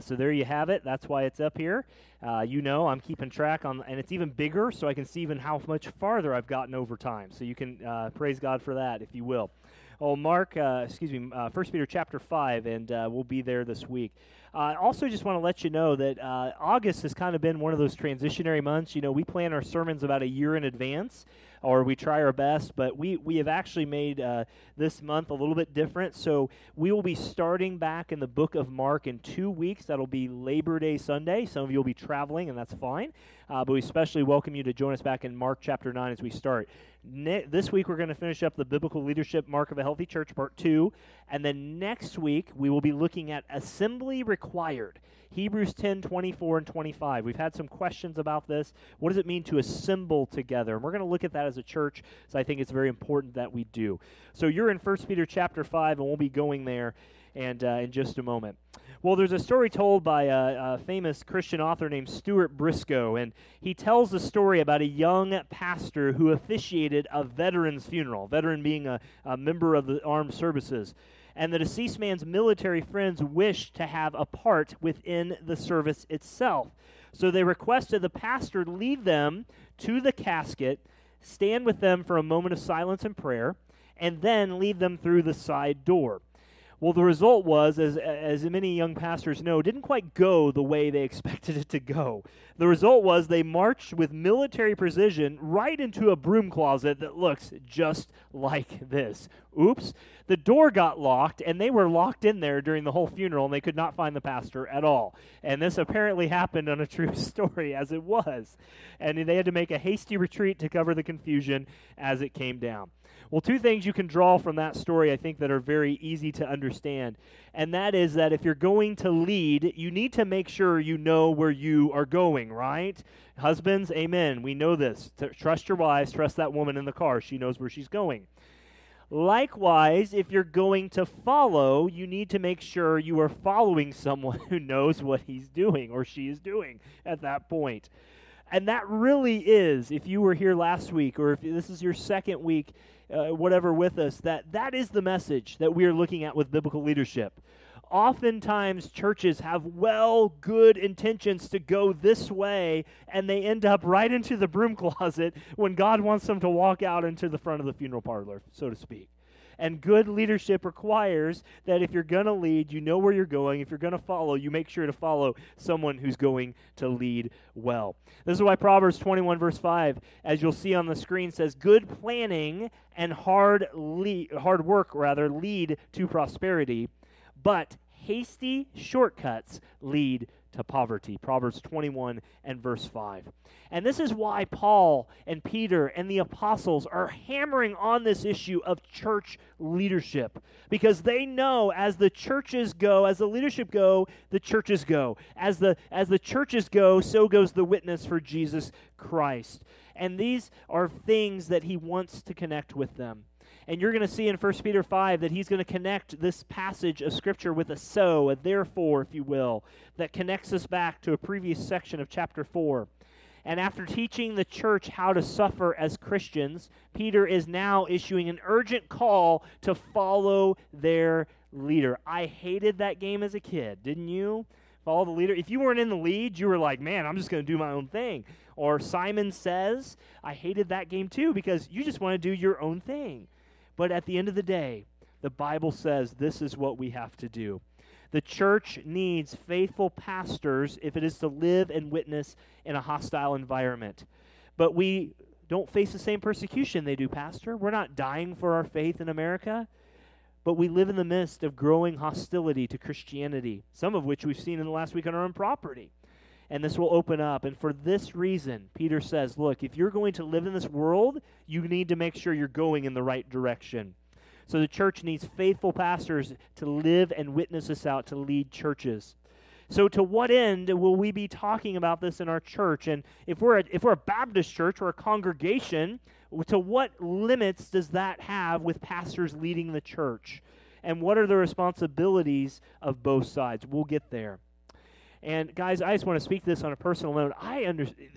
So there you have it. That's why it's up here. Uh, you know, I'm keeping track on, and it's even bigger, so I can see even how much farther I've gotten over time. So you can uh, praise God for that, if you will. Oh, Mark, uh, excuse me, uh, First Peter chapter five, and uh, we'll be there this week. I also just want to let you know that August has kind of been one of those transitionary months. You know, we plan our sermons about a year in advance or we try our best. But we, we have actually made uh, this month a little bit different. So we will be starting back in the book of Mark in two weeks. That'll be Labor Day Sunday. Some of you will be traveling, and that's fine. Uh, but we especially welcome you to join us back in Mark chapter 9 as we start. Ne- this week, we're going to finish up the Biblical Leadership Mark of a Healthy Church, part two. And then next week, we will be looking at Assembly Required. Hebrews 10 24 and 25. We've had some questions about this. What does it mean to assemble together? And we're going to look at that as a church, so I think it's very important that we do. So you're in 1 Peter chapter 5, and we'll be going there and uh, in just a moment. Well, there's a story told by a, a, famous Christian author named Stuart Briscoe, and he tells the story about a young pastor who officiated a veteran's funeral, veteran being a, a member of the armed services and the deceased man's military friends wished to have a part within the service itself. So they requested the pastor lead them to the casket, stand with them for a moment of silence and prayer, and then lead them through the side door. Well, the result was, as, as many young pastors know, didn't quite go the way they expected it to go. The result was they marched with military precision right into a broom closet that looks just like this. Oops. The door got locked, and they were locked in there during the whole funeral, and they could not find the pastor at all. And this apparently happened on a true story, as it was. And they had to make a hasty retreat to cover the confusion as it came down. Well, two things you can draw from that story, I think, that are very easy to understand. And that is that if you're going to lead, you need to make sure you know where you are going, right? Husbands, amen. We know this. trust your wives, trust that woman in the car. She knows where she's going. Likewise, if you're going to follow, you need to make sure you are following someone who knows what he's doing or she is doing at that point. And that really is, if you were here last week or if this is your second week, uh, whatever with us, that that is the message that we are looking at with biblical leadership. Oftentimes, churches have well, good intentions to go this way, and they end up right into the broom closet when God wants them to walk out into the front of the funeral parlor, so to speak. And good leadership requires that if you're going to lead, you know where you're going. If you're going to follow, you make sure to follow someone who's going to lead well. This is why Proverbs 21, verse 5, as you'll see on the screen, says, Good planning and hard, hard work, rather, lead to prosperity, but hasty shortcuts lead to poverty. Proverbs 21 and verse 5. And this is why Paul and Peter and the apostles are hammering on this issue of church leadership because they know as the churches go, as the leadership go, the churches go. As the as the churches go, so goes the witness for Jesus Christ. And these are things that he wants to connect with them. And you're going to see in 1 Peter 5 that he's going to connect this passage of Scripture with a so, a therefore, if you will, that connects us back to a previous section of chapter 4. And after teaching the church how to suffer as Christians, Peter is now issuing an urgent call to follow their leader. I hated that game as a kid, didn't you? Follow the leader. If you weren't in the lead, you were like, man, I'm just going to do my own thing. Or Simon Says, I hated that game too because you just want to do your own thing. But at the end of the day, the Bible says this is what we have to do. The church needs faithful pastors if it is to live and witness in a hostile environment. But we don't face the same persecution they do, Pastor. We're not dying for our faith in America, but we live in the midst of growing hostility to Christianity, some of which we've seen in the last week on our own property. And this will open up. And for this reason, Peter says, look, if you're going to live in this world, you need to make sure you're going in the right direction. So the church needs faithful pastors to live and witness this out, to lead churches. So, to what end will we be talking about this in our church? And if we're a, if we're a Baptist church or a congregation, to what limits does that have with pastors leading the church? And what are the responsibilities of both sides? We'll get there. And guys, I just want to speak this on a personal note. I understand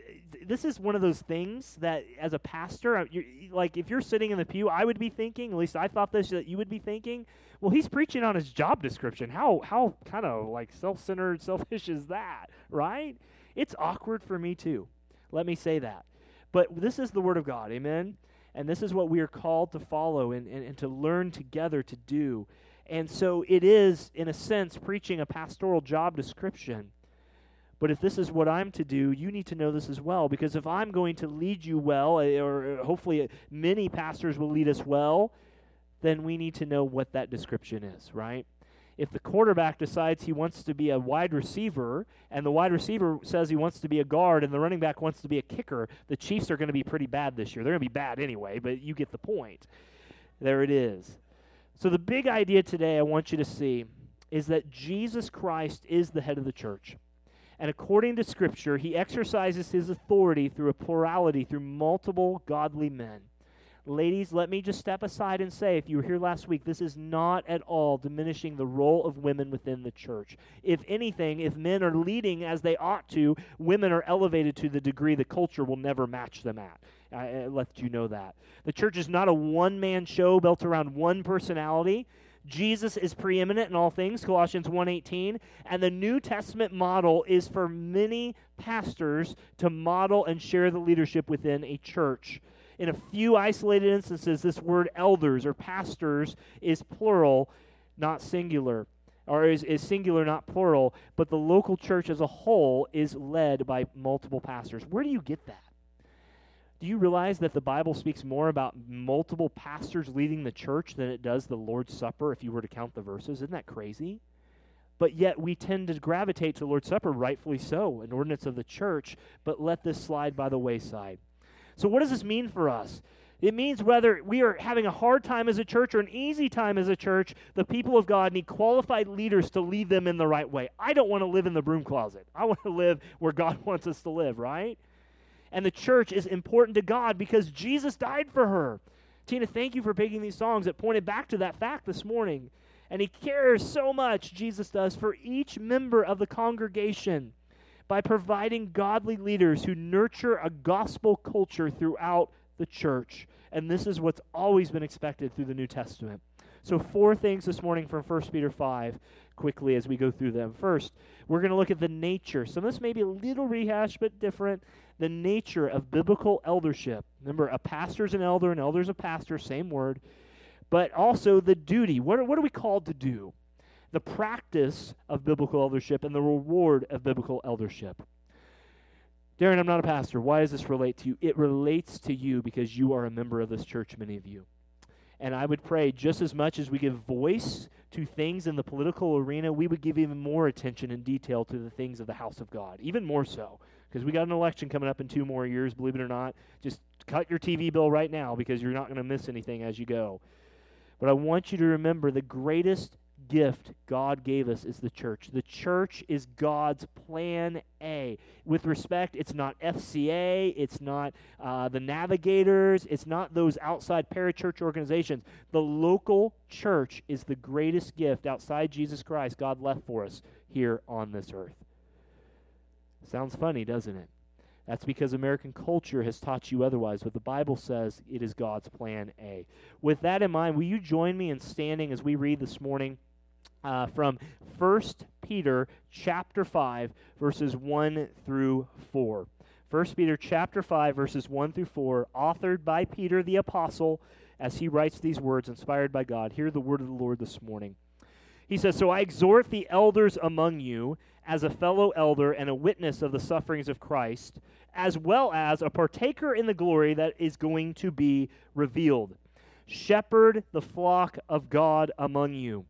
this is one of those things that as a pastor, like if you're sitting in the pew, I would be thinking, at least I thought this that you would be thinking, well, he's preaching on his job description. How how kind of like self-centered, selfish is that, right? It's awkward for me too. Let me say that. But this is the word of God. Amen. And this is what we are called to follow and, and, and to learn together to do. And so it is, in a sense, preaching a pastoral job description. But if this is what I'm to do, you need to know this as well. Because if I'm going to lead you well, eh, or hopefully many pastors will lead us well, then we need to know what that description is, right? If the quarterback decides he wants to be a wide receiver, and the wide receiver says he wants to be a guard, and the running back wants to be a kicker, the Chiefs are going to be pretty bad this year. They're going to be bad anyway, but you get the point. There it is. So, the big idea today I want you to see is that Jesus Christ is the head of the church. And according to Scripture, he exercises his authority through a plurality, through multiple godly men. Ladies, let me just step aside and say, if you were here last week, this is not at all diminishing the role of women within the church. If anything, if men are leading as they ought to, women are elevated to the degree the culture will never match them at. I, let you know that. The church is not a one man show built around one personality. Jesus is preeminent in all things, Colossians 1:18, and the New Testament model is for many pastors to model and share the leadership within a church. In a few isolated instances, this word elders or pastors is plural, not singular, or is, is singular, not plural, but the local church as a whole is led by multiple pastors. Where do you get that? Do you realize that the Bible speaks more about multiple pastors leading the church than it does the Lord's Supper if you were to count the verses? Isn't that crazy? But yet we tend to gravitate to the Lord's Supper, rightfully so, an ordinance of the church, but let this slide by the wayside. So, what does this mean for us? It means whether we are having a hard time as a church or an easy time as a church, the people of God need qualified leaders to lead them in the right way. I don't want to live in the broom closet. I want to live where God wants us to live, right? And the church is important to God because Jesus died for her. Tina, thank you for picking these songs that pointed back to that fact this morning. And he cares so much, Jesus does, for each member of the congregation by providing godly leaders who nurture a gospel culture throughout the church. And this is what's always been expected through the New Testament. So, four things this morning from 1 Peter 5 quickly as we go through them. First, we're going to look at the nature. Some of this may be a little rehashed, but different. The nature of biblical eldership. Remember, a pastor's an elder, an elder's a pastor, same word. But also the duty. What are, what are we called to do? The practice of biblical eldership and the reward of biblical eldership. Darren, I'm not a pastor. Why does this relate to you? It relates to you because you are a member of this church, many of you. And I would pray just as much as we give voice to things in the political arena, we would give even more attention and detail to the things of the house of God, even more so. Because we got an election coming up in two more years, believe it or not. Just cut your TV bill right now because you're not going to miss anything as you go. But I want you to remember the greatest gift God gave us is the church. The church is God's plan A. With respect, it's not FCA, it's not uh, the navigators, it's not those outside parachurch organizations. The local church is the greatest gift outside Jesus Christ God left for us here on this earth. Sounds funny, doesn't it? That's because American culture has taught you otherwise, but the Bible says it is God's plan A. With that in mind, will you join me in standing as we read this morning? uh, from 1 Peter chapter 5 verses 1 through 4. 1 Peter chapter 5 verses 1 through 4 authored by Peter the apostle as he writes these words inspired by God. Hear the word of the Lord this morning. He says, "So I exhort the elders among you as a fellow elder and a witness of the sufferings of Christ, as well as a partaker in the glory that is going to be revealed. Shepherd the flock of God among you."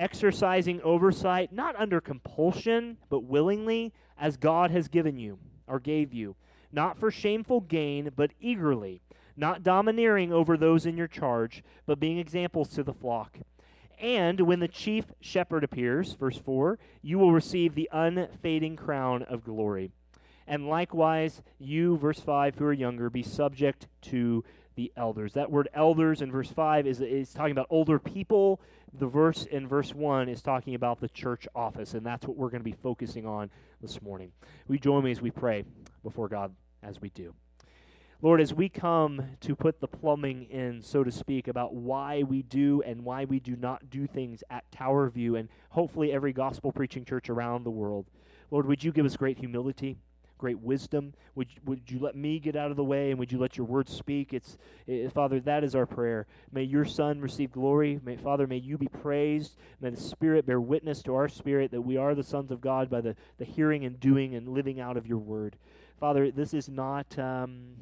exercising oversight, not under compulsion, but willingly, as God has given you or gave you, not for shameful gain, but eagerly, not domineering over those in your charge, but being examples to the flock. And when the chief shepherd appears, verse 4, you will receive the unfading crown of glory. And likewise, you, verse 5, who are younger, be subject to the elders. That word elders in verse 5 is, is talking about older people. The verse in verse 1 is talking about the church office, and that's what we're going to be focusing on this morning. We join me as we pray before God as we do. Lord, as we come to put the plumbing in, so to speak, about why we do and why we do not do things at Tower View and hopefully every gospel preaching church around the world, Lord, would you give us great humility, great wisdom? Would, would you let me get out of the way and would you let your word speak? It's it, eh, Father, that is our prayer. May your Son receive glory. May Father, may you be praised. May the Spirit bear witness to our spirit that we are the sons of God by the, the hearing and doing and living out of your word. Father, this is not um,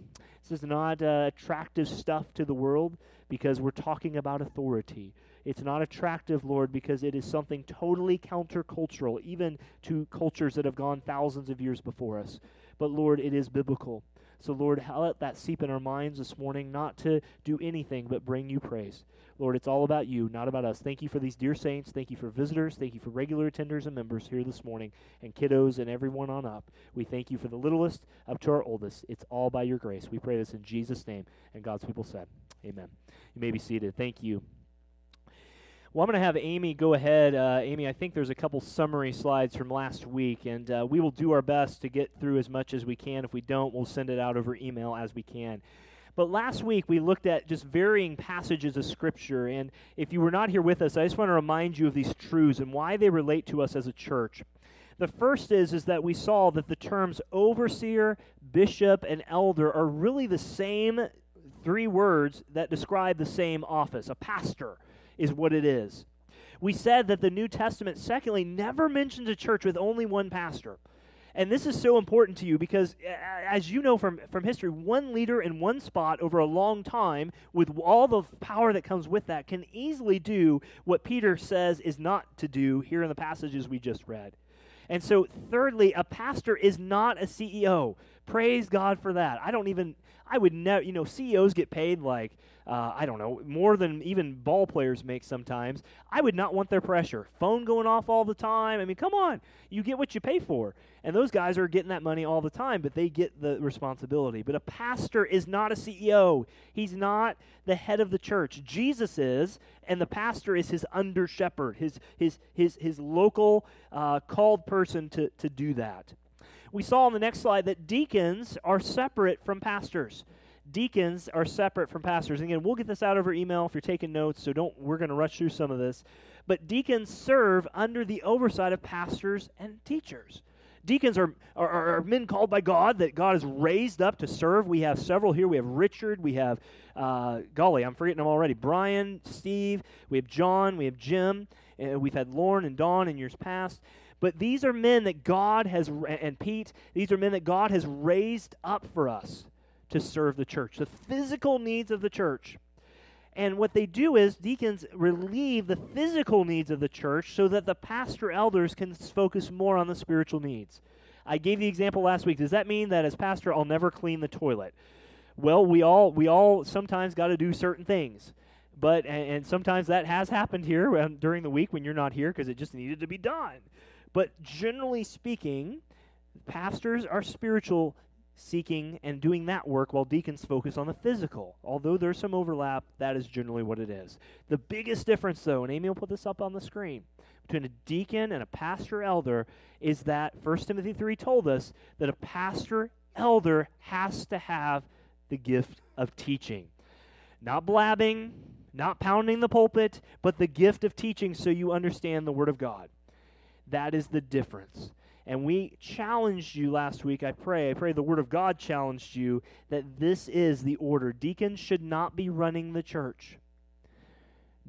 this is not uh, attractive stuff to the world because we're talking about authority. It's not attractive, Lord, because it is something totally countercultural, even to cultures that have gone thousands of years before us. But Lord, it is biblical. So, Lord, let that seep in our minds this morning, not to do anything but bring you praise. Lord, it's all about you, not about us. Thank you for these dear saints. Thank you for visitors. Thank you for regular attenders and members here this morning, and kiddos and everyone on up. We thank you for the littlest up to our oldest. It's all by your grace. We pray this in Jesus' name. And God's people said, Amen. You may be seated. Thank you. Well, I'm going to have Amy go ahead. Uh, Amy, I think there's a couple summary slides from last week, and uh, we will do our best to get through as much as we can. If we don't, we'll send it out over email as we can. But last week we looked at just varying passages of Scripture. And if you were not here with us, I just want to remind you of these truths and why they relate to us as a church. The first is, is that we saw that the terms overseer, bishop, and elder are really the same three words that describe the same office. A pastor is what it is. We said that the New Testament, secondly, never mentions a church with only one pastor. And this is so important to you because, as you know from, from history, one leader in one spot over a long time, with all the power that comes with that, can easily do what Peter says is not to do here in the passages we just read. And so, thirdly, a pastor is not a CEO. Praise God for that. I don't even, I would never, you know, CEOs get paid like uh, I don't know, more than even ball players make sometimes. I would not want their pressure. Phone going off all the time. I mean, come on. You get what you pay for. And those guys are getting that money all the time, but they get the responsibility. But a pastor is not a CEO, he's not the head of the church. Jesus is, and the pastor is his under shepherd, his, his, his, his local uh, called person to, to do that. We saw on the next slide that deacons are separate from pastors deacons are separate from pastors. And again, we'll get this out over email if you're taking notes, so don't we're going to rush through some of this. But deacons serve under the oversight of pastors and teachers. Deacons are, are, are men called by God that God has raised up to serve. We have several here. We have Richard. We have, uh, golly, I'm forgetting them already. Brian, Steve. We have John. We have Jim. We've had Lauren and Dawn in years past. But these are men that God has, and Pete, these are men that God has raised up for us to serve the church, the physical needs of the church. And what they do is deacons relieve the physical needs of the church so that the pastor elders can focus more on the spiritual needs. I gave the example last week. Does that mean that as pastor I'll never clean the toilet? Well, we all we all sometimes got to do certain things. But and, sometimes that has happened here during the week when you're not here because it just needed to be done. But generally speaking, pastors are spiritual seeking and doing that work while deacons focus on the physical. Although there's some overlap, that is generally what it is. The biggest difference, though, and Amy will put this up on the screen, between a deacon and a pastor elder is that 1 Timothy 3 told us that a pastor elder has to have the gift of teaching. Not blabbing, not pounding the pulpit, but the gift of teaching so you understand the Word of God. That is the difference. And we challenged you last week, I pray. I pray the Word of God challenged you that this is the order. Deacons should not be running the church.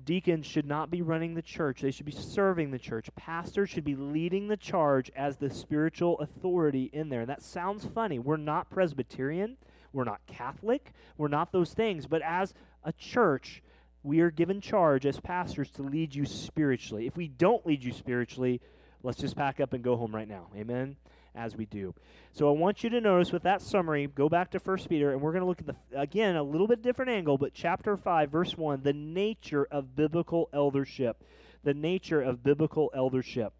Deacons should not be running the church. They should be serving the church. Pastors should be leading the charge as the spiritual authority in there. And that sounds funny. We're not Presbyterian. We're not Catholic. We're not those things. But as a church, we are given charge as pastors to lead you spiritually. If we don't lead you spiritually, let's just pack up and go home right now. Amen. as we do. So I want you to notice with that summary, go back to First Peter, and we're going to look at the again a little bit different angle, but chapter 5, verse 1, the nature of biblical eldership. The nature of biblical eldership.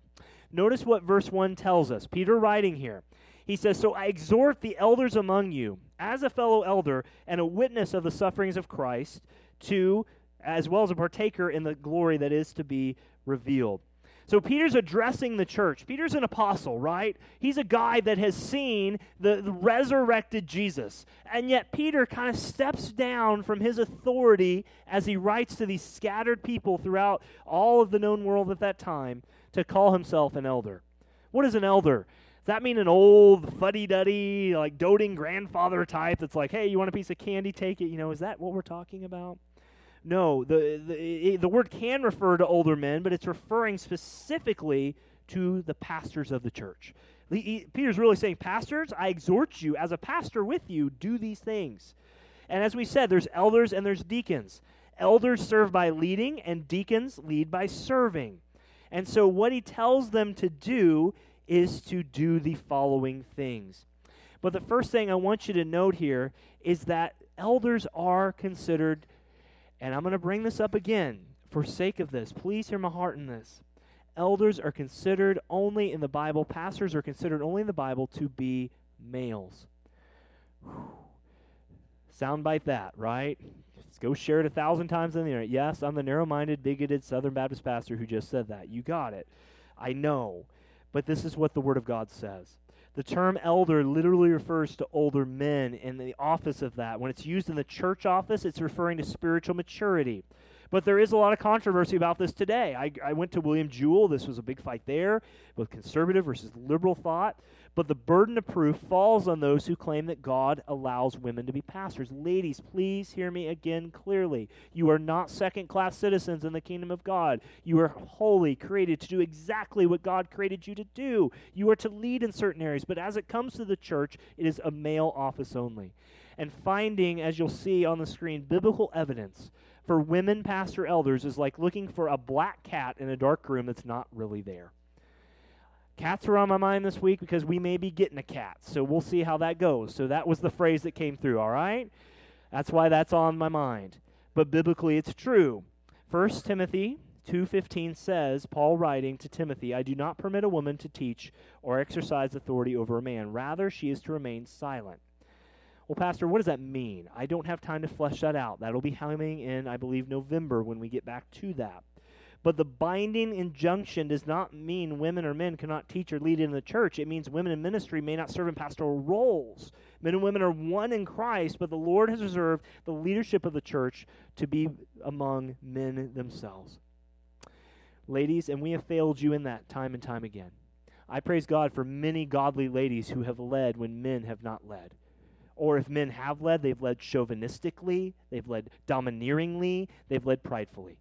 Notice what verse 1 tells us. Peter writing here. He says, So I exhort the elders among you, as a fellow elder and a witness of the sufferings of Christ, to, as well as a partaker in the glory that is to be revealed. So Peter's addressing the church. Peter's an apostle, right? He's a guy that has seen the, the resurrected Jesus. And yet Peter kind of steps down from his authority as he writes to these scattered people throughout all of the known world at that time to call himself an elder. What is an elder? Does that mean an old fuddy duddy, like doting grandfather type that's like, hey, you want a piece of candy? Take it. You know, is that what we're talking about? No, the, the, the word can refer to older men, but it's referring specifically to the pastors of the church. Peter's really saying, Pastors, I exhort you, as a pastor with you, do these things. And as we said, there's elders and there's deacons. Elders serve by leading, and deacons lead by serving. And so, what he tells them to do is to do the following things. But the first thing I want you to note here is that elders are considered and I'm going to bring this up again for sake of this. Please hear my heart in this. Elders are considered only in the Bible, pastors are considered only in the Bible to be males. Soundbite that, right? Let's go share it a thousand times on the internet. Yes, I'm the narrow minded, bigoted Southern Baptist pastor who just said that. You got it. I know. But this is what the Word of God says. The term elder literally refers to older men in the office of that. When it's used in the church office, it's referring to spiritual maturity. But there is a lot of controversy about this today. I, I went to William Jewell. This was a big fight there, both conservative versus liberal thought. But the burden of proof falls on those who claim that God allows women to be pastors. Ladies, please hear me again clearly. You are not second class citizens in the kingdom of God. You are holy, created to do exactly what God created you to do. You are to lead in certain areas. But as it comes to the church, it is a male office only. And finding, as you'll see on the screen, biblical evidence for women pastor elders is like looking for a black cat in a dark room that's not really there. Cats are on my mind this week because we may be getting a cat. So we'll see how that goes. So that was the phrase that came through, all right? That's why that's on my mind. But biblically it's true. 1 Timothy 2:15 says, Paul writing to Timothy, I do not permit a woman to teach or exercise authority over a man. Rather, she is to remain silent. Well, Pastor, what does that mean? I don't have time to flesh that out. That'll be coming in, I believe, November when we get back to that. But the binding injunction does not mean women or men cannot teach or lead in the church. It means women in ministry may not serve in pastoral roles. Men and women are one in Christ, but the Lord has reserved the leadership of the church to be among men themselves. Ladies, and we have failed you in that time and time again. I praise God for many godly ladies who have led when men have not led. Or if men have led, they've led chauvinistically, they've led domineeringly, they've led pridefully.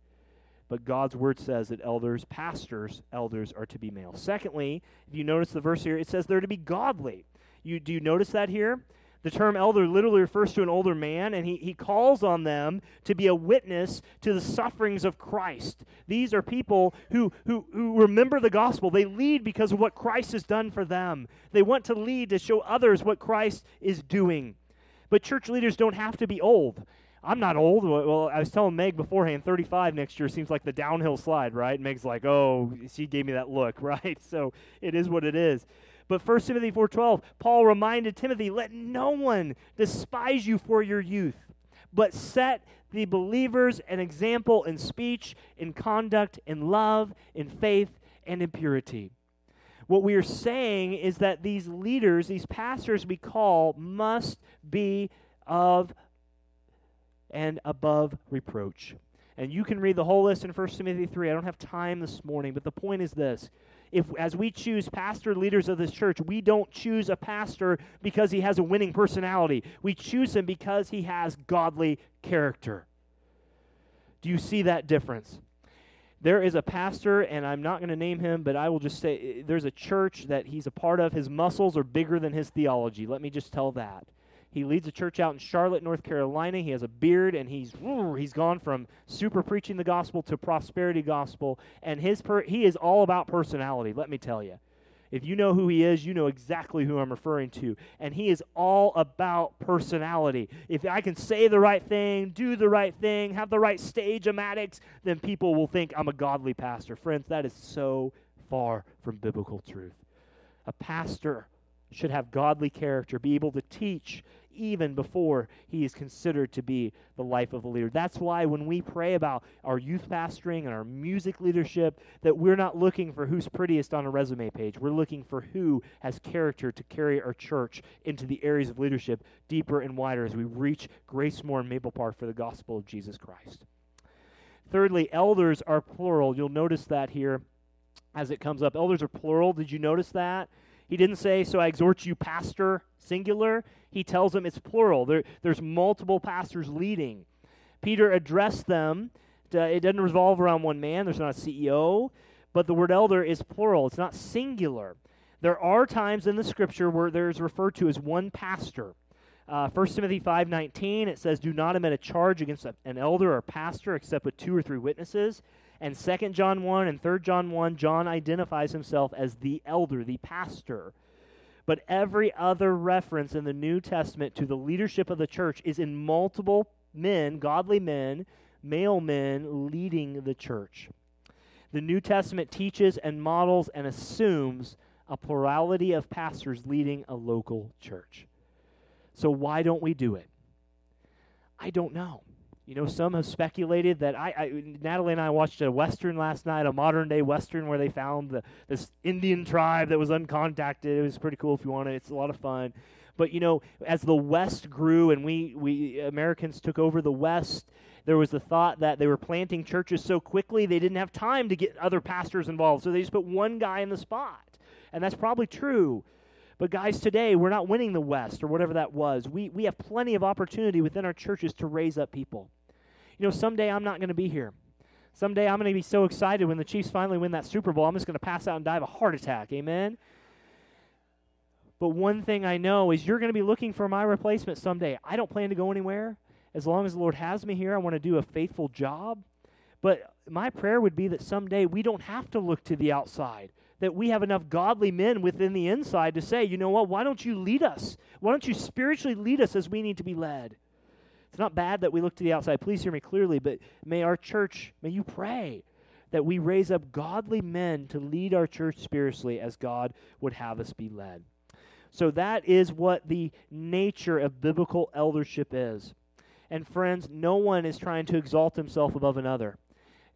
But God's word says that elders, pastors, elders are to be male. Secondly, if you notice the verse here, it says they're to be godly. You do you notice that here? The term elder literally refers to an older man, and he, he calls on them to be a witness to the sufferings of Christ. These are people who, who, who remember the gospel. They lead because of what Christ has done for them. They want to lead to show others what Christ is doing. But church leaders don't have to be old. I'm not old. Well, I was telling Meg beforehand, 35 next year seems like the downhill slide, right? Meg's like, oh, she gave me that look, right? So it is what it is. But 1 Timothy 4:12, Paul reminded Timothy, "Let no one despise you for your youth, but set the believers an example in speech, in conduct, in love, in faith, and in purity." What we are saying is that these leaders, these pastors we call, must be of and above reproach. And you can read the whole list in 1 Timothy 3. I don't have time this morning, but the point is this. If as we choose pastor leaders of this church, we don't choose a pastor because he has a winning personality. We choose him because he has godly character. Do you see that difference? There is a pastor, and I'm not going to name him, but I will just say eh, there's a church that he's a part of. His muscles are bigger than his theology. Let me just tell that. He leads a church out in Charlotte, North Carolina. He has a beard, and he's he's gone from super preaching the gospel to prosperity gospel. And his per, he is all about personality. Let me tell you, If you know who he is, you know exactly who I'm referring to. And he is all about personality. If I can say the right thing, do the right thing, have the right stage-o-matics, then people will think I'm a godly pastor. Friends, that is so far from biblical truth. A pastor should have godly character, be able to teach even before he is considered to be the life of a leader. That's why when we pray about our youth pastoring and our music leadership, that we're not looking for who's prettiest on a resume page. We're looking for who has character to carry our church into the areas of leadership deeper and wider as we reach Gracemor and Maple Park for the gospel of Jesus Christ. Thirdly, elders are plural. You'll notice that here as it comes up. Elders are plural. Did you notice that? He didn't say, So I exhort you, pastor, singular. He tells them it's plural. There, there's multiple pastors leading. Peter addressed them. it doesn't revolve around one man, there's not a CEO, but the word elder is plural, it's not singular. There are times in the scripture where there's referred to as one pastor. Uh, 1 Timothy 5.19, it says, Do not admit a charge against a, an elder or pastor except with two or three witnesses. And 2 John 1 and 3 John 1, John identifies himself as the elder, the pastor. But every other reference in the New Testament to the leadership of the church is in multiple men, godly men, male men leading the church. The New Testament teaches and models and assumes a plurality of pastors leading a local church. So, why don't we do it? I don't know. You know, some have speculated that I, I, Natalie and I watched a western last night, a modern day western where they found the, this Indian tribe that was uncontacted. It was pretty cool if you want it. It's a lot of fun. But you know, as the West grew and we we Americans took over the West, there was the thought that they were planting churches so quickly they didn't have time to get other pastors involved. So they just put one guy in the spot. And that's probably true. But guys, today we're not winning the West or whatever that was. We we have plenty of opportunity within our churches to raise up people. You know, someday I'm not going to be here. Someday I'm going to be so excited when the Chiefs finally win that Super Bowl, I'm just going to pass out and die of a heart attack. Amen? But one thing I know is you're going to be looking for my replacement someday. I don't plan to go anywhere. As long as the Lord has me here, I want to do a faithful job. But my prayer would be that someday we don't have to look to the outside, that we have enough godly men within the inside to say, you know what, why don't you lead us? Why don't you spiritually lead us as we need to be led? It's not bad that we look to the outside. Please hear me clearly, but may our church, may you pray that we raise up godly men to lead our church spiritually as God would have us be led. So that is what the nature of biblical eldership is. And friends, no one is trying to exalt himself above another.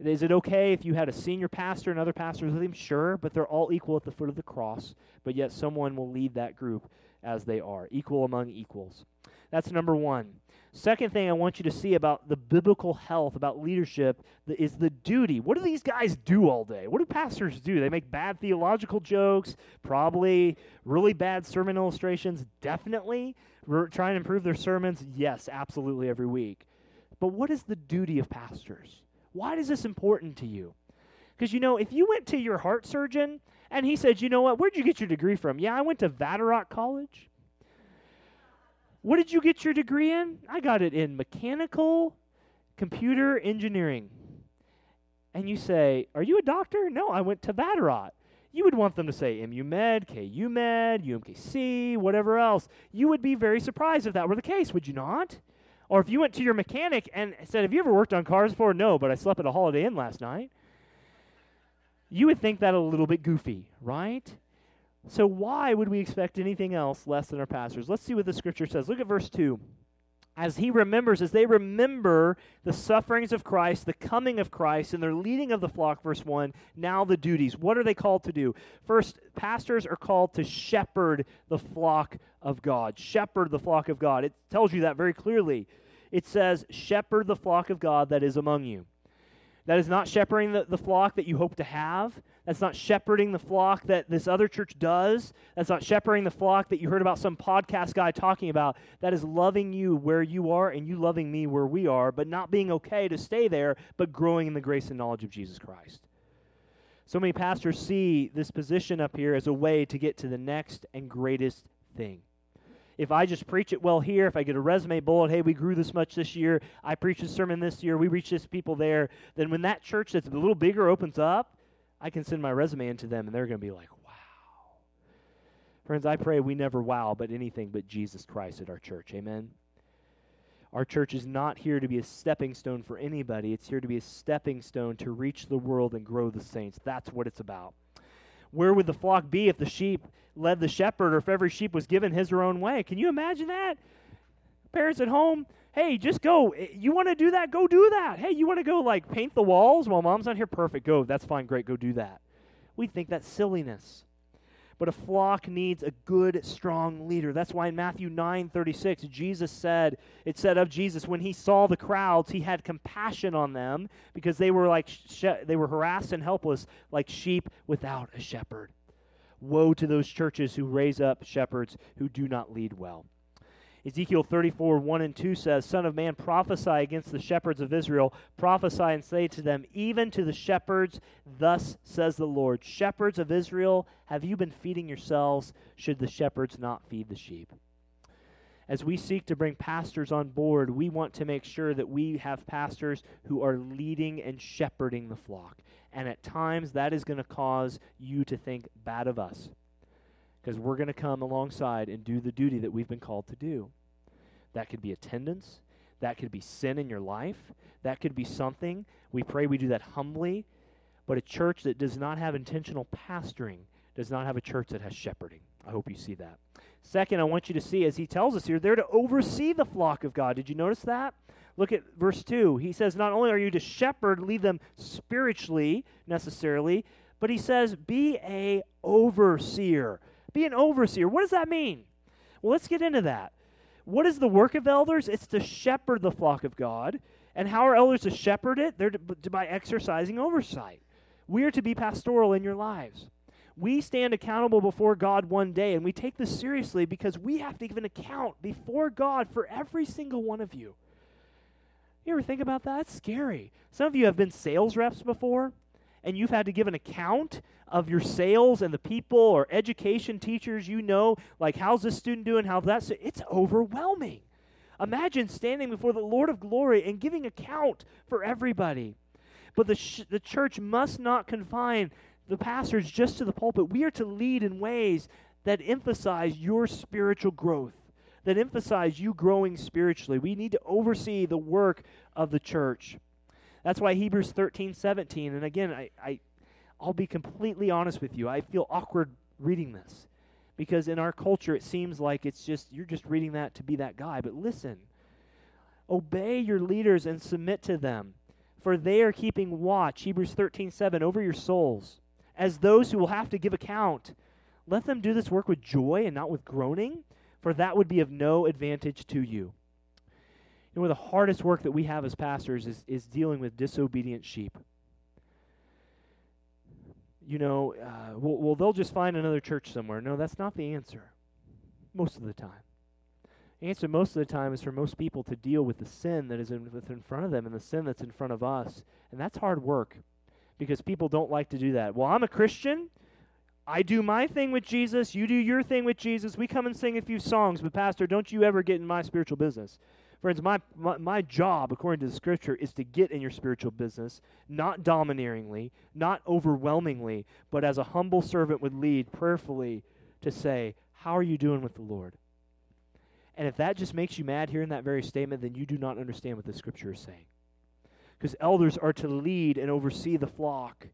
Is it okay if you had a senior pastor and other pastors with him? Sure, but they're all equal at the foot of the cross, but yet someone will lead that group as they are, equal among equals. That's number one. Second thing I want you to see about the biblical health, about leadership, is the duty. What do these guys do all day? What do pastors do? They make bad theological jokes, probably really bad sermon illustrations, definitely. We're trying to improve their sermons, yes, absolutely every week. But what is the duty of pastors? Why is this important to you? Because, you know, if you went to your heart surgeon and he said, you know what, where'd you get your degree from? Yeah, I went to Vatterott College. What did you get your degree in? I got it in mechanical computer engineering. And you say, Are you a doctor? No, I went to Vatterott. You would want them to say MU Med, KU Med, UMKC, whatever else. You would be very surprised if that were the case, would you not? Or if you went to your mechanic and said, Have you ever worked on cars before? No, but I slept at a Holiday Inn last night. You would think that a little bit goofy, right? So, why would we expect anything else less than our pastors? Let's see what the scripture says. Look at verse 2. As he remembers, as they remember the sufferings of Christ, the coming of Christ, and their leading of the flock, verse 1, now the duties. What are they called to do? First, pastors are called to shepherd the flock of God. Shepherd the flock of God. It tells you that very clearly. It says, Shepherd the flock of God that is among you. That is not shepherding the, the flock that you hope to have. That's not shepherding the flock that this other church does. That's not shepherding the flock that you heard about some podcast guy talking about. That is loving you where you are and you loving me where we are, but not being okay to stay there, but growing in the grace and knowledge of Jesus Christ. So many pastors see this position up here as a way to get to the next and greatest thing if I just preach it well here, if I get a resume bullet, hey, we grew this much this year, I preached a sermon this year, we reached this people there, then when that church that's a little bigger opens up, I can send my resume into them and they're going to be like, wow, Friends, I pray we never wow but anything but Jesus Christ at our church. Amen. Our church is not here to be a stepping stone for anybody. It's here to be a stepping stone to reach the world and grow the saints. That's what it's about. Where would the flock be if the sheep led the shepherd or if every sheep was given his or own way? Can you imagine that? Parents at home, hey, just go. Eh, you want to do that? Go do that. Hey, you want to go like paint the walls while mom's not here? Perfect. Go. That's fine. Great. Go do that. We think that's silliness. But a flock needs a good, strong leader. That's why in Matthew 9 36, Jesus said, it said of Jesus, when he saw the crowds, he had compassion on them because they were like they were harassed and helpless, like sheep without a shepherd. Woe to those churches who raise up shepherds who do not lead well. Ezekiel 34, 1 and 2 says, Son of man, prophesy against the shepherds of Israel. Prophesy and say to them, Even to the shepherds, thus says the Lord Shepherds of Israel, have you been feeding yourselves? Should the shepherds not feed the sheep? As we seek to bring pastors on board, we want to make sure that we have pastors who are leading and shepherding the flock. And at times, that is going to cause you to think bad of us because we're going to come alongside and do the duty that we've been called to do. That could be attendance, that could be sin in your life, that could be something. We pray we do that humbly, but a church that does not have intentional pastoring does not have a church that has shepherding. I hope you see that. Second, I want you to see, as he tells us here, they're to oversee the flock of God. Did you notice that? Look at verse 2. He says, Not only are you to shepherd, lead them spiritually necessarily, but he says, Be a overseer. Be an overseer. What does that mean? Well, let's get into that. What is the work of elders? It's to shepherd the flock of God. And how are elders to shepherd it? They're to, by exercising oversight. We are to be pastoral in your lives. We stand accountable before God one day, and we take this seriously because we have to give an account before God for every single one of you. You ever think about that? It's scary. Some of you have been sales reps before and you've had to give an account of your sales and the people or education teachers you know, like how's this student doing, how's that, so it's overwhelming. Imagine standing before the Lord of glory and giving account for everybody. But the, sh- the church must not confine the pastors just to the pulpit. We are to lead in ways that emphasize your spiritual growth, that emphasize you growing spiritually. We need to oversee the work of the church. That's why Hebrews 13, 17, and again, I, I, I'll be completely honest with you. I feel awkward reading this because in our culture it seems like it's just, you're just reading that to be that guy. But listen, obey your leaders and submit to them, for they are keeping watch, Hebrews 13, 7, over your souls, as those who will have to give account. Let them do this work with joy and not with groaning, for that would be of no advantage to you. You know, the hardest work that we have as pastors is, is dealing with disobedient sheep. You know, uh, well, well, they'll just find another church somewhere. No, that's not the answer. Most of the time. The answer most of the time is for most people to deal with the sin that is in, in front of them and the sin that's in front of us. And that's hard work because people don't like to do that. Well, I'm a Christian. I do my thing with Jesus. You do your thing with Jesus. We come and sing a few songs, but, Pastor, don't you ever get in my spiritual business. Friends, my, my, my, job, according to the scripture, is to get in your spiritual business, not domineeringly, not overwhelmingly, but as a humble servant would lead prayerfully to say, How are you doing with the Lord? And if that just makes you mad hearing that very statement, then you do not understand what the scripture is saying. Because elders are to lead and oversee the flock,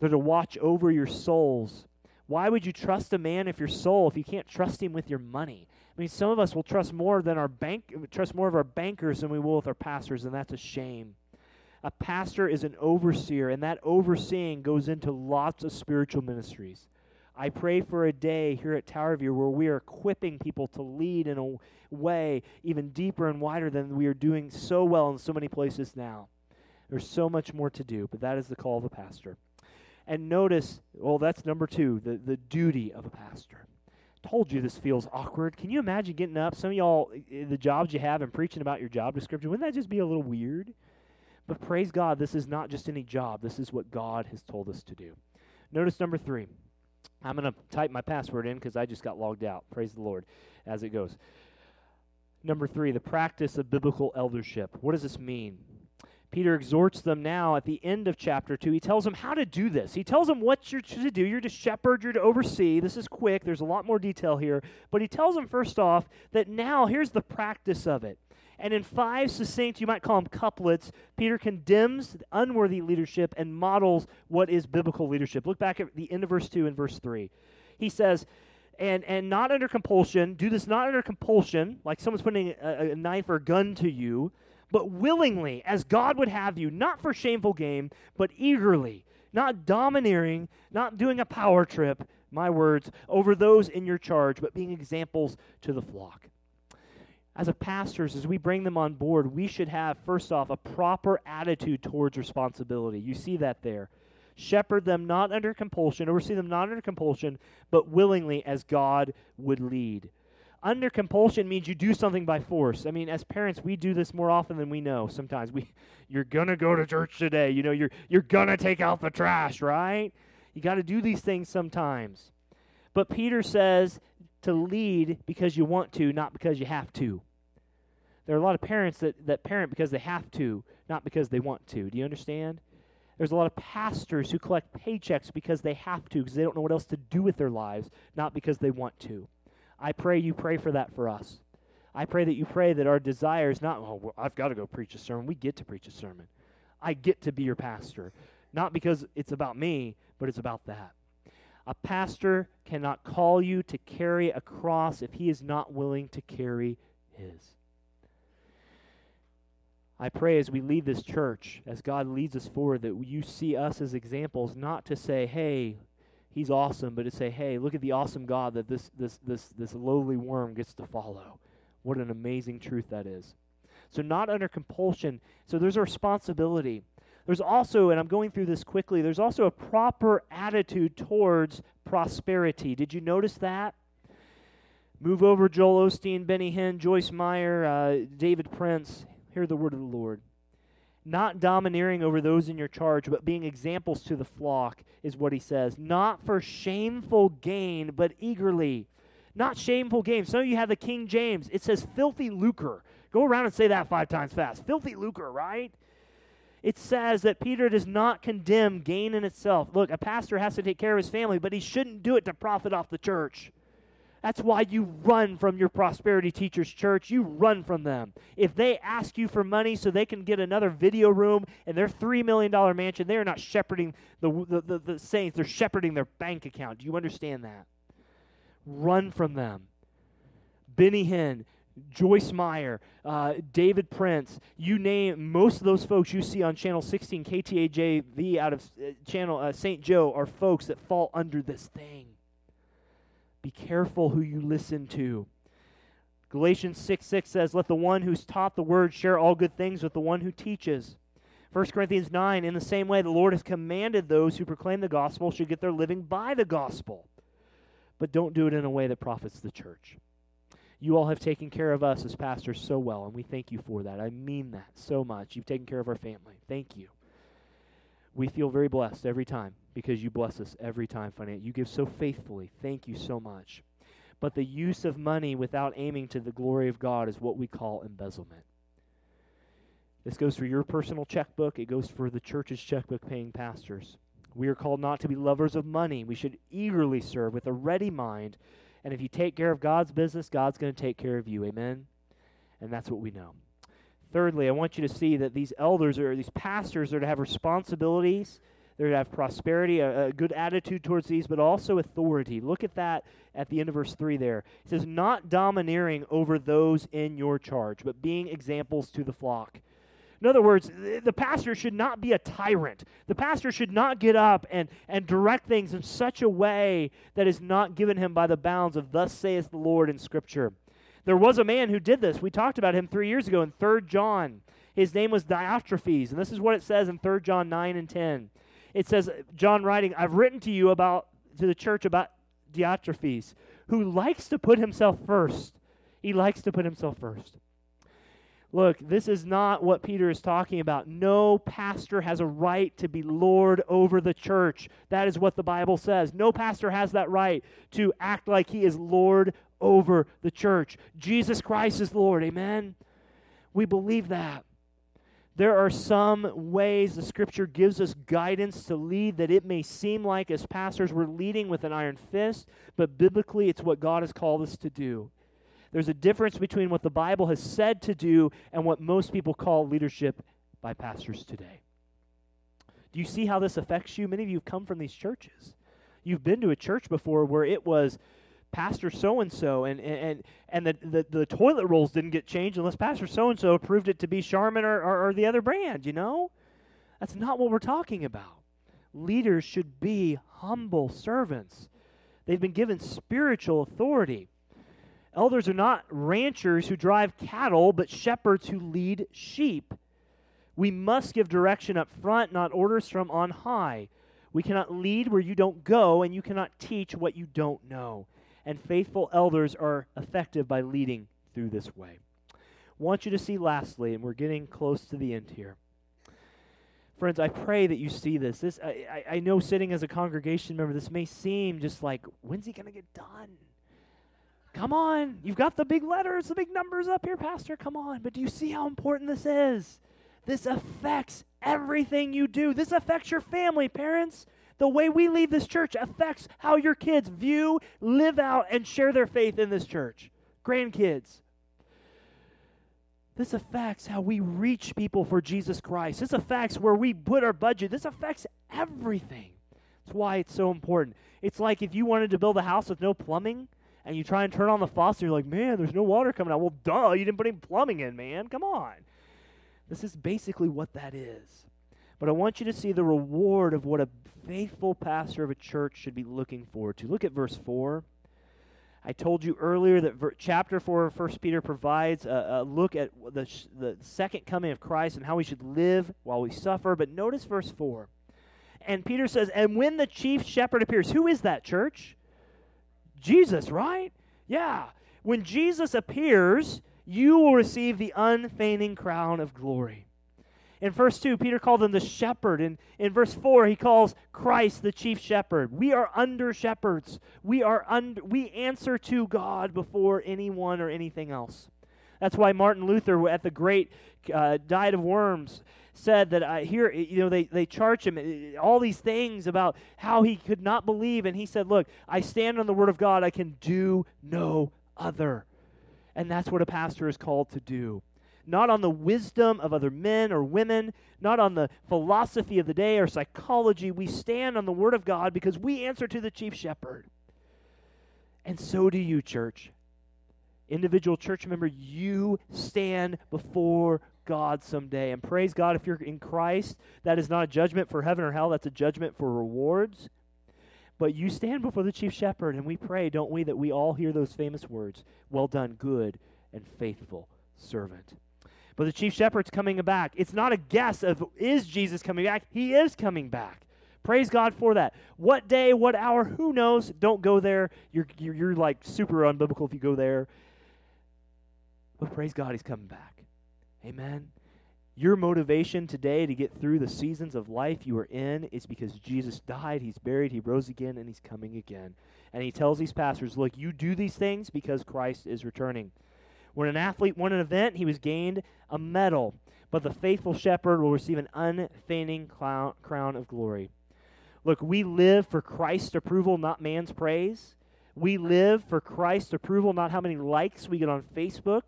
they're to watch over your souls. Why would you trust a man if your soul if you can't trust him with your money? I mean, some of us will trust more than our bank, trust more of our bankers than we will with our pastors, and that's a shame. A pastor is an overseer, and that overseeing goes into lots of spiritual ministries. I pray for a day here at Tower View where we are equipping people to lead in a way even deeper and wider than we are doing so well in so many places now. There's so much more to do, but that is the call of a pastor. And notice, well, that's number two, the, the duty of a pastor told you this feels awkward. Can you imagine getting up? Some of y'all, the jobs you have and preaching about your job description, wouldn't that just be a little weird? But praise God, this is not just any job. This is what God has told us to do. Notice number three. I'm going to type my password in because I just got logged out. Praise the Lord as it goes. Number three, the practice of biblical eldership. What does this mean? Peter exhorts them now at the end of chapter 2. He tells them how to do this. He tells them what you're to do. You're to shepherd, you're to oversee. This is quick, there's a lot more detail here. But he tells them, first off, that now here's the practice of it. And in five succinct, you might call them couplets, Peter condemns unworthy leadership and models what is biblical leadership. Look back at the end of verse 2 and verse 3. He says, and, and not under compulsion, do this not under compulsion, like someone's putting a, a knife or a gun to you, but willingly, as God would have you, not for shameful gain, but eagerly, not domineering, not doing a power trip, my words, over those in your charge, but being examples to the flock. As a pastors, as we bring them on board, we should have, first off, a proper attitude towards responsibility. You see that there. Shepherd them not under compulsion, oversee them not under compulsion, but willingly as God would lead. Under compulsion means you do something by force. I mean, as parents, we do this more often than we know. Sometimes we, you're gonna go to church today. You know, you're you're gonna take out the trash, right? You got to do these things sometimes. But Peter says to lead because you want to, not because you have to. There are a lot of parents that, that parent because they have to, not because they want to. Do you understand? There's a lot of pastors who collect paychecks because they have to, because they don't know what else to do with their lives, not because they want to. I pray you pray for that for us. I pray that you pray that our desire is not, oh, well, I've got to go preach a sermon. We get to preach a sermon. I get to be your pastor. Not because it's about me, but it's about that. A pastor cannot call you to carry a cross if he is not willing to carry his. I pray as we leave this church, as God leads us forward, that you see us as examples, not to say, hey, he's awesome, but to say, hey, look at the awesome God that this, this, this, this lowly worm gets to follow. What an amazing truth that is. So, not under compulsion. So, there's a responsibility. There's also, and I'm going through this quickly, there's also a proper attitude towards prosperity. Did you notice that? Move over Joel Osteen, Benny Hinn, Joyce Meyer, uh, David Prince. Hear the word of the Lord. Not domineering over those in your charge, but being examples to the flock, is what he says. Not for shameful gain, but eagerly. Not shameful gain. Some of you have the King James. It says filthy lucre. Go around and say that five times fast. Filthy lucre, right? It says that Peter does not condemn gain in itself. Look, a pastor has to take care of his family, but he shouldn't do it to profit off the church. That's why you run from your prosperity teachers church. You run from them. If they ask you for money so they can get another video room and their $3 million mansion, they are not shepherding the, the, the, the saints, they're shepherding their bank account. Do you understand that? Run from them. Benny Hinn, Joyce Meyer, uh, David Prince, you name most of those folks you see on channel 16 KTAJV out of uh, channel uh, St. Joe are folks that fall under this thing. Be careful who you listen to. Galatians 6 6 says, Let the one who's taught the word share all good things with the one who teaches. 1 Corinthians 9, in the same way, the Lord has commanded those who proclaim the gospel should get their living by the gospel. But don't do it in a way that profits the church. You all have taken care of us as pastors so well, and we thank you for that. I mean that so much. You've taken care of our family. Thank you. We feel very blessed every time because you bless us every time financially. You give so faithfully. Thank you so much. But the use of money without aiming to the glory of God is what we call embezzlement. This goes for your personal checkbook, it goes for the church's checkbook paying pastors. We are called not to be lovers of money. We should eagerly serve with a ready mind. And if you take care of God's business, God's going to take care of you. Amen? And that's what we know. Thirdly, I want you to see that these elders or these pastors are to have responsibilities they're to have prosperity, a, a, good attitude towards these, but also authority. Look at that at the end of verse 3 there. It says, Not domineering over those in your charge, but being examples to the flock. In other words, the pastor should not be a tyrant. The pastor should not get up and, and direct things in such a way that is not given him by the bounds of thus saith the Lord in Scripture. There was a man who did this. We talked about him three years ago in 3 John. His name was Diotrephes, and this is what it says in 3 John 9 and 10 it says, John writing, I've written to you about, to the church about Diotrephes, who likes to put himself first. He likes to put himself first. Look, this is not what Peter is talking about. No pastor has a right to be Lord over the church. That is what the Bible says. No pastor has that right to act like he is Lord over the church. Jesus Christ is Lord. Amen? We believe that. There are some ways the scripture gives us guidance to lead that it may seem like as pastors we're leading with an iron fist, but biblically it's what God has called us to do. There's a difference between what the Bible has said to do and what most people call leadership by pastors today. Do you see how this affects you? Many of you have come from these churches. You've been to a church before where it was pastor so and so and and and the, the, the toilet rolls didn't get changed unless pastor so and so approved it to be Charmin or, or, or the other brand you know? That's not what we're talking about. Leaders should be humble servants. They've been given spiritual authority. Elders are not ranchers who drive cattle but shepherds who lead sheep. We must give direction up front not orders from on high. We cannot lead where you don't go and you cannot teach what you don't know and faithful elders are effective by leading through this way. Want you to see lastly, and we're getting close to the end here. Friends, I pray that you see this. This I, I know sitting as a congregation member, this may seem just like, when's he to get done? Come on. You've got the big letters, the big numbers up here, Pastor. Come on. But do you see how important this is? This affects everything you do. This affects your family, parents. The way we lead this church affects how your kids view, live out, and share their faith in this church. Grandkids. This affects how we reach people for Jesus Christ. This affects where we put our budget. This affects everything. That's why it's so important. It's like if you wanted to build a house with no plumbing and you try and turn on the faucet, you're like, man, there's no water coming out. Well, duh, you didn't put any plumbing in, man. Come on. This is basically what that is. But I want you to see the reward of what a faithful pastor of a church should be looking forward to. Look at verse 4. I told you earlier that ver- chapter 4 of 1 Peter provides a, a look at the, sh- the second coming of Christ and how we should live while we suffer. But notice verse 4. And Peter says, And when the chief shepherd appears, who is that church? Jesus, right? Yeah. When Jesus appears, you will receive the unfading crown of glory. In verse 2, Peter called them the shepherd. And in verse 4, he calls Christ the chief shepherd. We are under shepherds. We, are under, we answer to God before anyone or anything else. That's why Martin Luther, at the great uh, Diet of Worms, said that I hear, you know, they, they charge him uh, all these things about how he could not believe. And he said, Look, I stand on the word of God. I can do no other. And that's what a pastor is called to do not on the wisdom of other men or women, not on the philosophy of the day or psychology. We stand on the Word of God because we answer to the chief shepherd. And so do you, church. Individual church member, you stand before God someday. And praise God, if you're in Christ, that is not a judgment for heaven or hell, that's a judgment for rewards. But you stand before the chief shepherd, and we pray, don't we, that we all hear those famous words Well done, good and faithful servant. But the chief shepherd's coming back. It's not a guess of is Jesus coming back? He is coming back. Praise God for that. What day, what hour, who knows? Don't go there. You're, you're, you're like super unbiblical if you go there. But praise God, he's coming back. Amen. Your motivation today to get through the seasons of life you are in is because Jesus died, he's buried, he rose again, and he's coming again. And he tells these pastors, look, you do these things because Christ is returning. When an athlete won an event, he was gained a medal, but the faithful shepherd will receive an unfading crown of glory. Look, we live for Christ's approval, not man's praise. We live for Christ's approval, not how many likes we get on Facebook.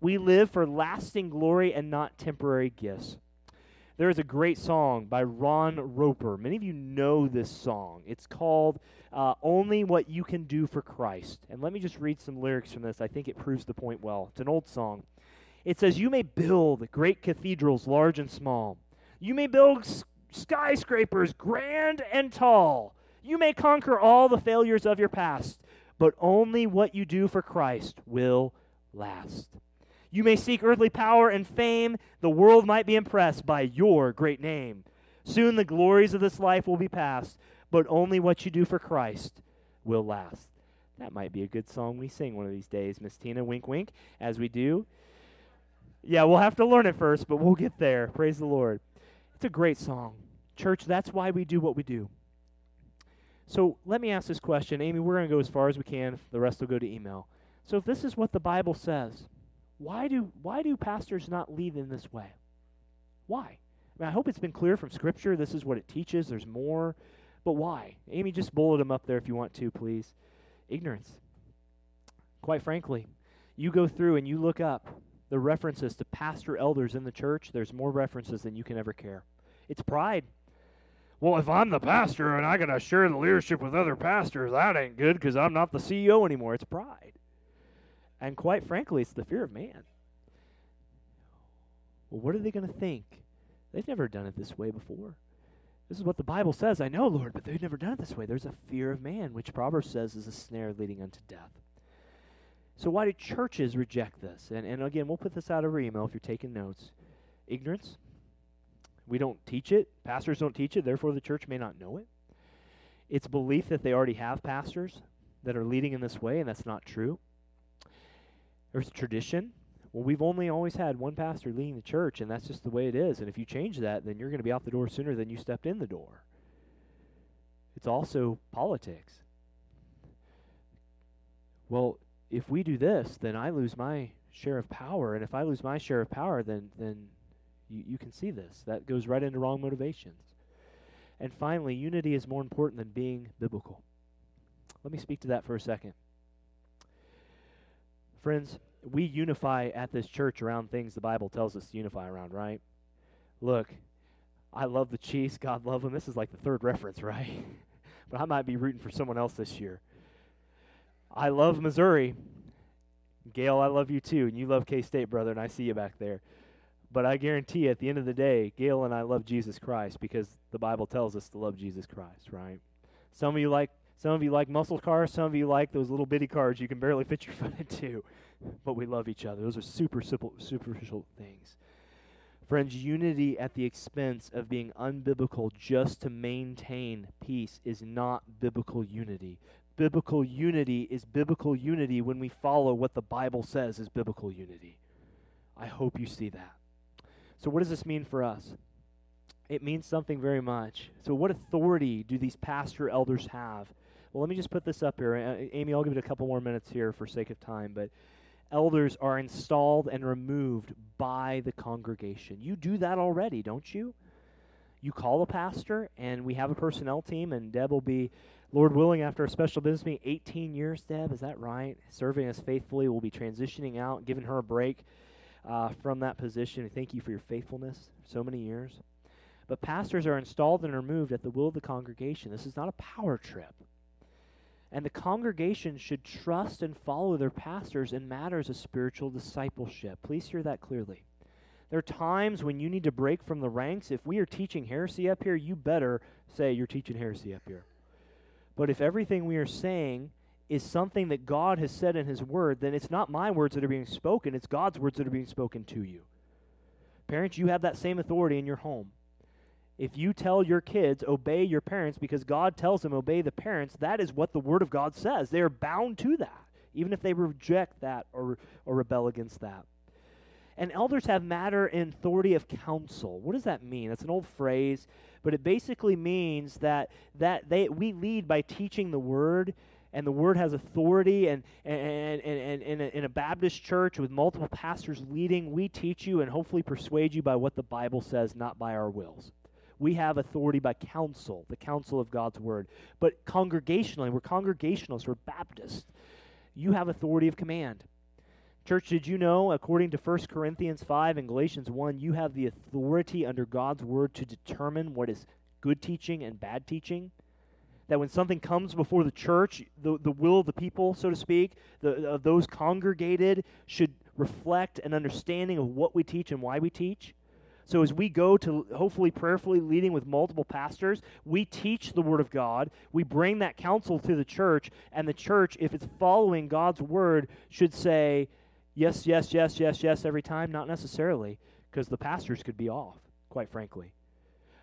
We live for lasting glory and not temporary gifts. There is a great song by Ron Roper. Many of you know this song. It's called uh, Only What You Can Do for Christ. And let me just read some lyrics from this. I think it proves the point well. It's an old song. It says, You may build great cathedrals, large and small. You may build skyscrapers, grand and tall. You may conquer all the failures of your past, but only what you do for Christ will last. You may seek earthly power and fame. The world might be impressed by your great name. Soon the glories of this life will be past, but only what you do for Christ will last. That might be a good song we sing one of these days, Miss Tina. Wink, wink, as we do. Yeah, we'll have to learn it first, but we'll get there. Praise the Lord. It's a great song. Church, that's why we do what we do. So let me ask this question. Amy, we're going to go as far as we can. The rest will go to email. So if this is what the Bible says, why do why do pastors not lead in this way? Why? I mean, I hope it's been clear from Scripture. This is what it teaches. There's more. But why? Amy, just bullet them up there if you want to, please. Ignorance. Quite frankly, you go through and you look up the references to pastor elders in the church, there's more references than you can ever care. It's pride. Well, if I'm the pastor and I got to share the leadership with other pastors, that ain't good because I'm not the CEO anymore. It's pride. And quite frankly, it's the fear of man. Well, what are they going to think? They've never done it this way before. This is what the Bible says. I know, Lord, but they've never done it this way. There's a fear of man, which Proverbs says is a snare leading unto death. So why do churches reject this? And, and again, we'll put this out over email if you're taking notes. Ignorance. We don't teach it. Pastors don't teach it. Therefore, the church may not know it. It's belief that they already have pastors that are leading in this way, and that's not true. There's tradition. Well, we've only always had one pastor leading the church, and that's just the way it is. And if you change that, then you're going to be out the door sooner than you stepped in the door. It's also politics. Well, if we do this, then I lose my share of power, and if I lose my share of power, then then you, you can see this. That goes right into wrong motivations. And finally, unity is more important than being biblical. Let me speak to that for a second. Friends, we unify at this church around things the Bible tells us to unify around, right? Look, I love the Chiefs. God love them. This is like the third reference, right? but I might be rooting for someone else this year. I love Missouri. Gail, I love you too, and you love K State, brother, and I see you back there. But I guarantee you, at the end of the day, Gail and I love Jesus Christ because the Bible tells us to love Jesus Christ, right? Some of you like some of you like muscle cars, some of you like those little bitty cars you can barely fit your foot into. But we love each other. Those are super simple, superficial things. Friends, unity at the expense of being unbiblical just to maintain peace is not biblical unity biblical unity is biblical unity when we follow what the Bible says is biblical unity. I hope you see that. So, what does this mean for us? It means something very much. So, what authority do these pastor elders have? Well, let me just put this up here. Amy, I'll give it a couple more minutes here for sake of time, but elders are installed and removed by the congregation. You do that already, don't you? You call a pastor, and we have a personnel team, and Deb will be Lord willing, after a special business meeting, 18 years, Deb, is that right? Serving us faithfully. We'll be transitioning out, giving her a break uh, from that position. Thank you for your faithfulness so many years. But pastors are installed and removed at the will of the congregation. This is not a power trip. And the congregation should trust and follow their pastors in matters of spiritual discipleship. Please hear that clearly. There are times when you need to break from the ranks. If we are teaching heresy up here, you better say you're teaching heresy up here. But if everything we are saying is something that God has said in His Word, then it's not my words that are being spoken, it's God's words that are being spoken to you. Parents, you have that same authority in your home. If you tell your kids, obey your parents because God tells them, obey the parents, that is what the Word of God says. They are bound to that, even if they reject that or, or rebel against that. And elders have matter and authority of counsel. What does that mean? That's an old phrase but it basically means that that they we lead by teaching the word and the word has authority and and, and, and, in, a, in a baptist church with multiple pastors leading we teach you and hopefully persuade you by what the bible says not by our wills we have authority by counsel the counsel of god's word but congregationally we're congregationalists we're baptists you have authority of command Church, did you know, according to 1 Corinthians 5 and Galatians 1, you have the authority under God's word to determine what is good teaching and bad teaching? That when something comes before the church, the, the will of the people, so to speak, the, of those congregated, should reflect an understanding of what we teach and why we teach? So as we go to hopefully prayerfully leading with multiple pastors, we teach the word of God. We bring that counsel to the church, and the church, if it's following God's word, should say, yes, yes, yes, yes, yes every time? Not necessarily, because the pastors could be off, quite frankly.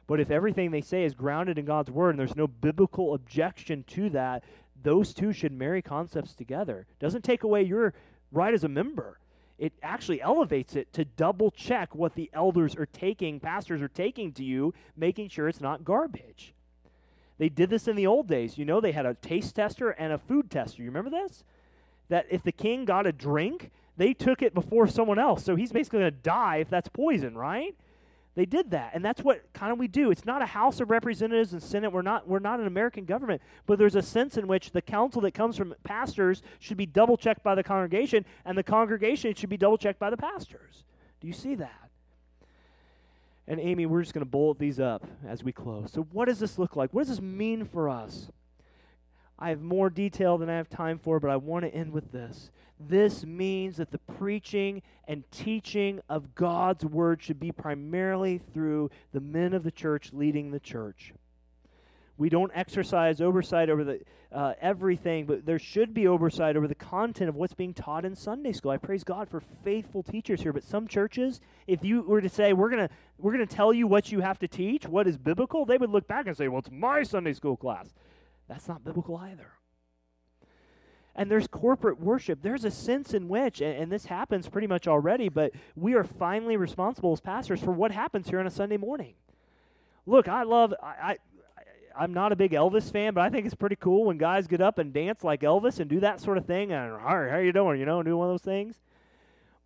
But if everything they say is grounded in God's word and there's no biblical objection to that, those two should marry concepts together. Doesn't take away your right as a member. It actually elevates it to double check what the elders are taking, pastors are taking to you, making sure it's not garbage. They did this in the old days. You know, they had a taste tester and a food tester. You remember this? That if the king got a drink, they took it before someone else. So he's basically going to die if that's poison, right? They did that, and that's what kind of we do. It's not a House of Representatives and Senate. We're not we're not an American government, but there's a sense in which the counsel that comes from pastors should be double checked by the congregation, and the congregation should be double checked by the pastors. Do you see that? And Amy, we're just going to bullet these up as we close. So, what does this look like? What does this mean for us? I have more detail than I have time for, but I want to end with this. This means that the preaching and teaching of God's word should be primarily through the men of the church leading the church. We don't exercise oversight over the uh, everything, but there should be oversight over the content of what's being taught in Sunday school. I praise God for faithful teachers here, but some churches, if you were to say we're gonna we're gonna tell you what you have to teach, what is biblical, they would look back and say, "Well, it's my Sunday school class." That's not biblical either. And there's corporate worship. There's a sense in which, and, and, this happens pretty much already, but we are finally responsible as pastors for what happens here on a Sunday morning. Look, I love, I, I, I'm not a big Elvis fan, but I think it's pretty cool when guys get up and dance like Elvis and do that sort of thing. And, how are you doing? You know, do one of those things.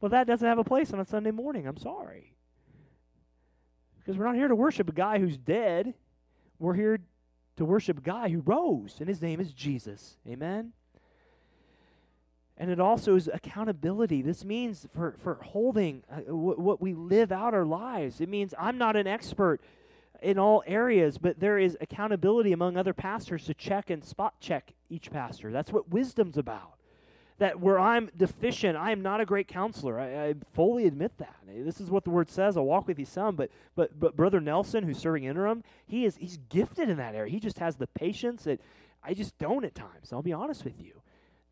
Well, that doesn't have a place on a Sunday morning. I'm sorry. Because we're not here to worship a guy who's dead. We're here to worship guy who rose, and his name is Jesus. Amen? And it also is accountability. This means for, for holding uh, w- what we live out our lives. It means I'm not an expert in all areas, but there is accountability among other pastors to check and spot check each pastor. That's what wisdom's about. That where I'm deficient, I am not a great counselor. I, I fully admit that. This is what the word says. I'll walk with you some, but but but Brother Nelson, who's serving interim, he is he's gifted in that area. He just has the patience that I just don't at times. I'll be honest with you.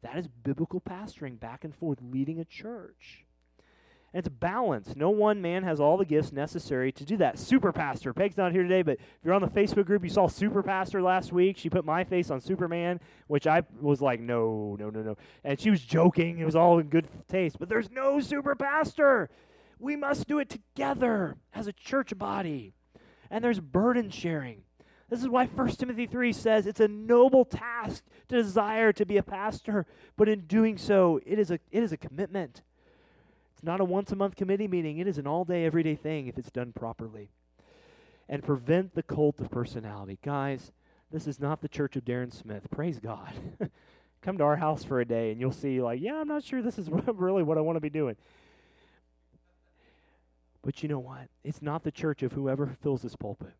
That is biblical pastoring back and forth, leading a church. And it's balanced. No one man has all the gifts necessary to do that. Super Pastor. Peg's not here today, but if you're on the Facebook group, you saw Super Pastor last week. She put my face on Superman, which I was like, no, no, no, no. And she was joking. It was all in good taste. But there's no Super Pastor. We must do it together as a church body. And there's burden sharing. This is why 1 Timothy 3 says it's a noble task to desire to be a pastor, but in doing so, it is a, it is a commitment. Not a once a month committee meeting, it is an all day, everyday thing if it's done properly. And prevent the cult of personality. Guys, this is not the church of Darren Smith. Praise God. Come to our house for a day and you'll see, like, yeah, I'm not sure this is really what I want to be doing. But you know what? It's not the church of whoever fills this pulpit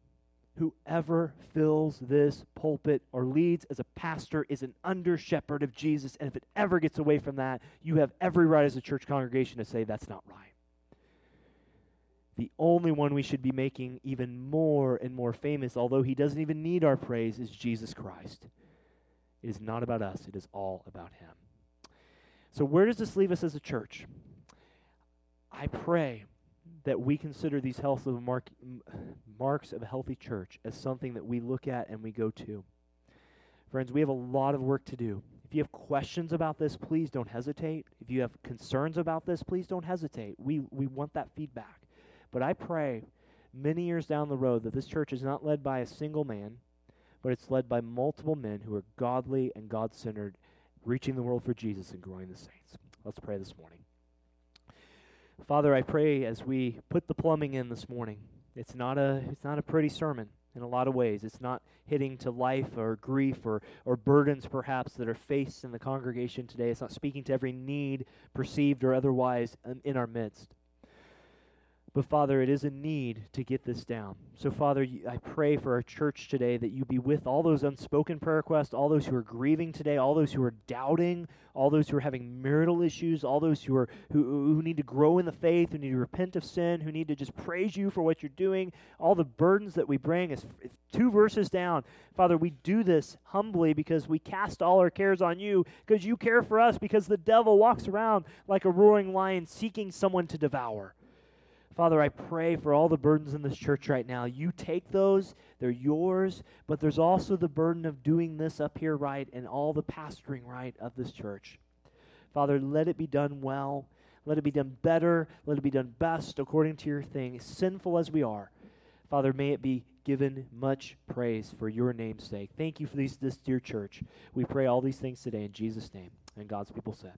whoever fills this pulpit or leads as a pastor is an under shepherd of Jesus. And if it ever gets away from that, you have every right as a church congregation to say that's not right. The only one we should be making even more and more famous, although he doesn't even need our praise, is Jesus Christ. It is not about us, it is all about him. So, where does this leave us as a church? I pray that we consider these health of mark, marks of a healthy church as something that we look at and we go to. Friends, we have a lot of work to do. If you have questions about this, please don't hesitate. If you have concerns about this, please don't hesitate. We, we want that feedback. But I pray many years down the road that this church is not led by a single man, but it's led by multiple men who are godly and God centered, reaching the world for Jesus and growing the saints. Let's pray this morning. Father, I pray as we put the plumbing in this morning, it's not a it's not a pretty sermon in a lot of ways. It's not hitting to life or grief or, or burdens perhaps that are faced in the congregation today. It's not speaking to every need, perceived or otherwise, in our midst. But Father, it is a need to get this down. So, Father, I pray for our church today that you be with all those unspoken prayer requests, all those who are grieving today, all those who are doubting, all those who are having marital issues, all those who are who, who need to grow in the faith, who need to repent of sin, who need to just praise you for what you're doing, all the burdens that we bring is two verses down. Father, we do this humbly because we cast all our cares on you because you care for us because the devil walks around like a roaring lion seeking someone to devour. Father, I pray for all the burdens in this church right now. You take those, they're yours, but there's also the burden of doing this up here right and all the pastoring right of this church. Father, let it be done well. Let it be done better. Let it be done best according to your thing, sinful as we are. Father, may it be given much praise for your name's sake. Thank you for these, this dear church. We pray all these things today in Jesus' name. And God's people said.